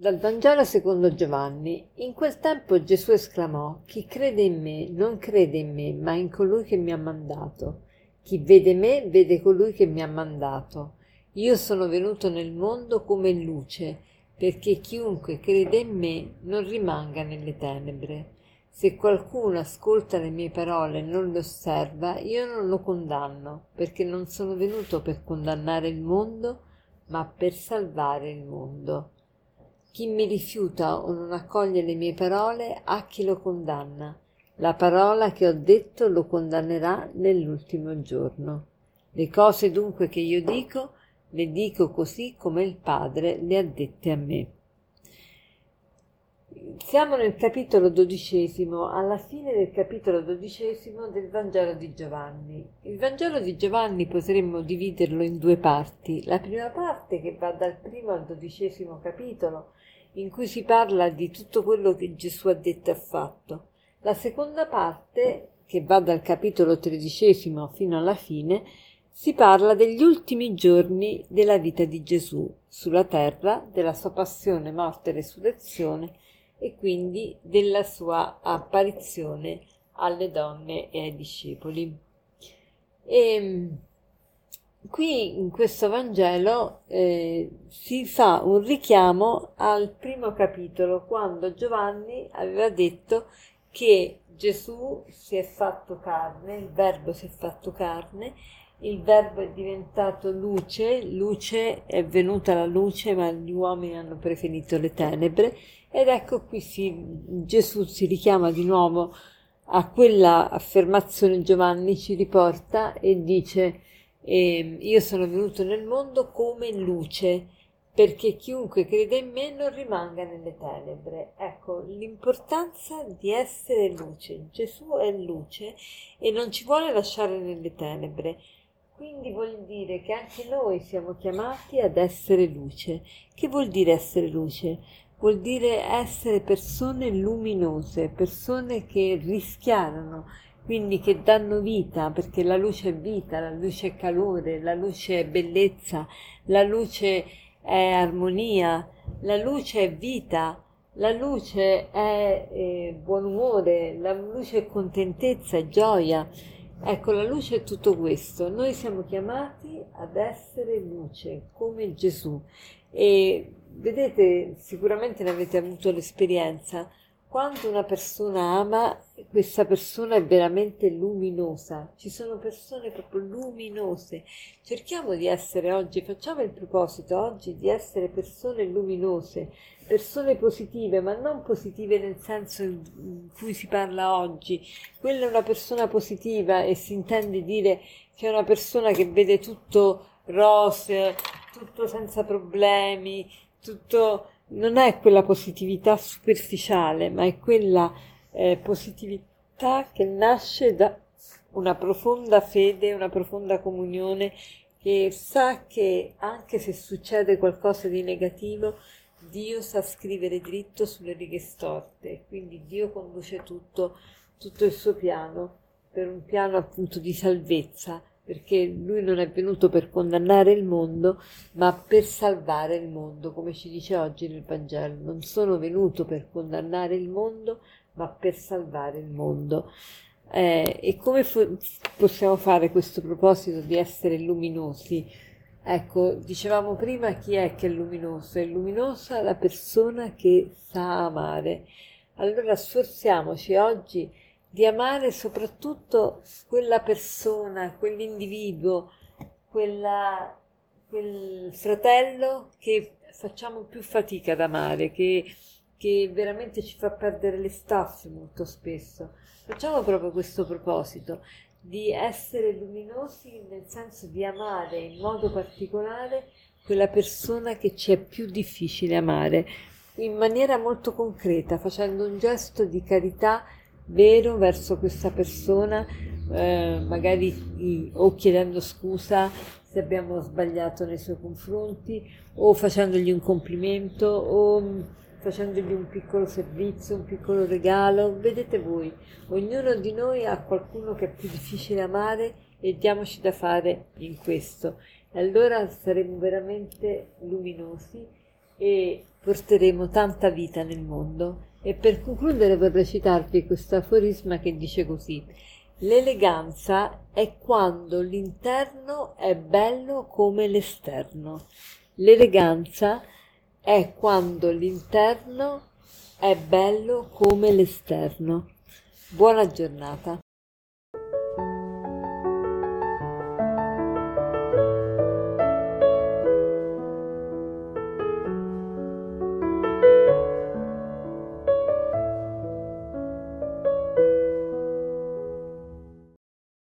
Dal Vangelo secondo Giovanni. In quel tempo Gesù esclamò: Chi crede in me non crede in me, ma in colui che mi ha mandato. Chi vede me vede colui che mi ha mandato. Io sono venuto nel mondo come luce, perché chiunque crede in me non rimanga nelle tenebre. Se qualcuno ascolta le mie parole e non le osserva, io non lo condanno, perché non sono venuto per condannare il mondo, ma per salvare il mondo. Chi mi rifiuta o non accoglie le mie parole ha chi lo condanna. La parola che ho detto lo condannerà nell'ultimo giorno. Le cose dunque che io dico, le dico così come il Padre le ha dette a me. Siamo nel capitolo dodicesimo, alla fine del capitolo dodicesimo del Vangelo di Giovanni. Il Vangelo di Giovanni potremmo dividerlo in due parti. La prima parte che va dal primo al dodicesimo capitolo in cui si parla di tutto quello che Gesù ha detto e fatto. La seconda parte, che va dal capitolo tredicesimo fino alla fine, si parla degli ultimi giorni della vita di Gesù sulla terra, della sua passione, morte e resurrezione e quindi della sua apparizione alle donne e ai discepoli. E ehm, qui in questo Vangelo eh, si fa un richiamo al primo capitolo, quando Giovanni aveva detto che Gesù si è fatto carne, il Verbo si è fatto carne, il Verbo è diventato luce, luce è venuta la luce, ma gli uomini hanno preferito le tenebre. Ed ecco qui si, Gesù si richiama di nuovo a quella affermazione Giovanni ci riporta e dice e io sono venuto nel mondo come luce, perché chiunque crede in me non rimanga nelle tenebre. Ecco, l'importanza di essere luce. Gesù è luce e non ci vuole lasciare nelle tenebre. Quindi vuol dire che anche noi siamo chiamati ad essere luce. Che vuol dire essere luce? Vuol dire essere persone luminose, persone che rischiarono, quindi che danno vita, perché la luce è vita, la luce è calore, la luce è bellezza, la luce è armonia, la luce è vita, la luce è eh, buon umore, la luce è contentezza, è gioia. Ecco, la luce è tutto questo. Noi siamo chiamati ad essere luce, come Gesù. E vedete, sicuramente ne avete avuto l'esperienza, quando una persona ama, questa persona è veramente luminosa. Ci sono persone proprio luminose. Cerchiamo di essere oggi, facciamo il proposito oggi di essere persone luminose, persone positive, ma non positive nel senso in cui si parla oggi. Quella è una persona positiva e si intende dire che è una persona che vede tutto rose, tutto senza problemi, tutto non è quella positività superficiale, ma è quella eh, positività che nasce da una profonda fede, una profonda comunione che sa che anche se succede qualcosa di negativo, Dio sa scrivere dritto sulle righe storte, quindi Dio conduce tutto, tutto il suo piano per un piano appunto di salvezza perché lui non è venuto per condannare il mondo, ma per salvare il mondo, come ci dice oggi nel Vangelo. Non sono venuto per condannare il mondo, ma per salvare il mondo. Eh, e come fu- possiamo fare questo proposito di essere luminosi? Ecco, dicevamo prima chi è che è luminoso? È luminosa la persona che sa amare. Allora sforziamoci oggi di amare soprattutto quella persona, quell'individuo, quella, quel fratello che facciamo più fatica ad amare, che, che veramente ci fa perdere le staffe molto spesso. Facciamo proprio questo proposito di essere luminosi nel senso di amare in modo particolare quella persona che ci è più difficile amare, in maniera molto concreta, facendo un gesto di carità vero verso questa persona, eh, magari o chiedendo scusa se abbiamo sbagliato nei suoi confronti, o facendogli un complimento, o facendogli un piccolo servizio, un piccolo regalo. Vedete voi, ognuno di noi ha qualcuno che è più difficile amare e diamoci da fare in questo. Allora saremo veramente luminosi e porteremo tanta vita nel mondo. E per concludere vorrei citarvi questo aforisma che dice così: L'eleganza è quando l'interno è bello come l'esterno. L'eleganza è quando l'interno è bello come l'esterno. Buona giornata.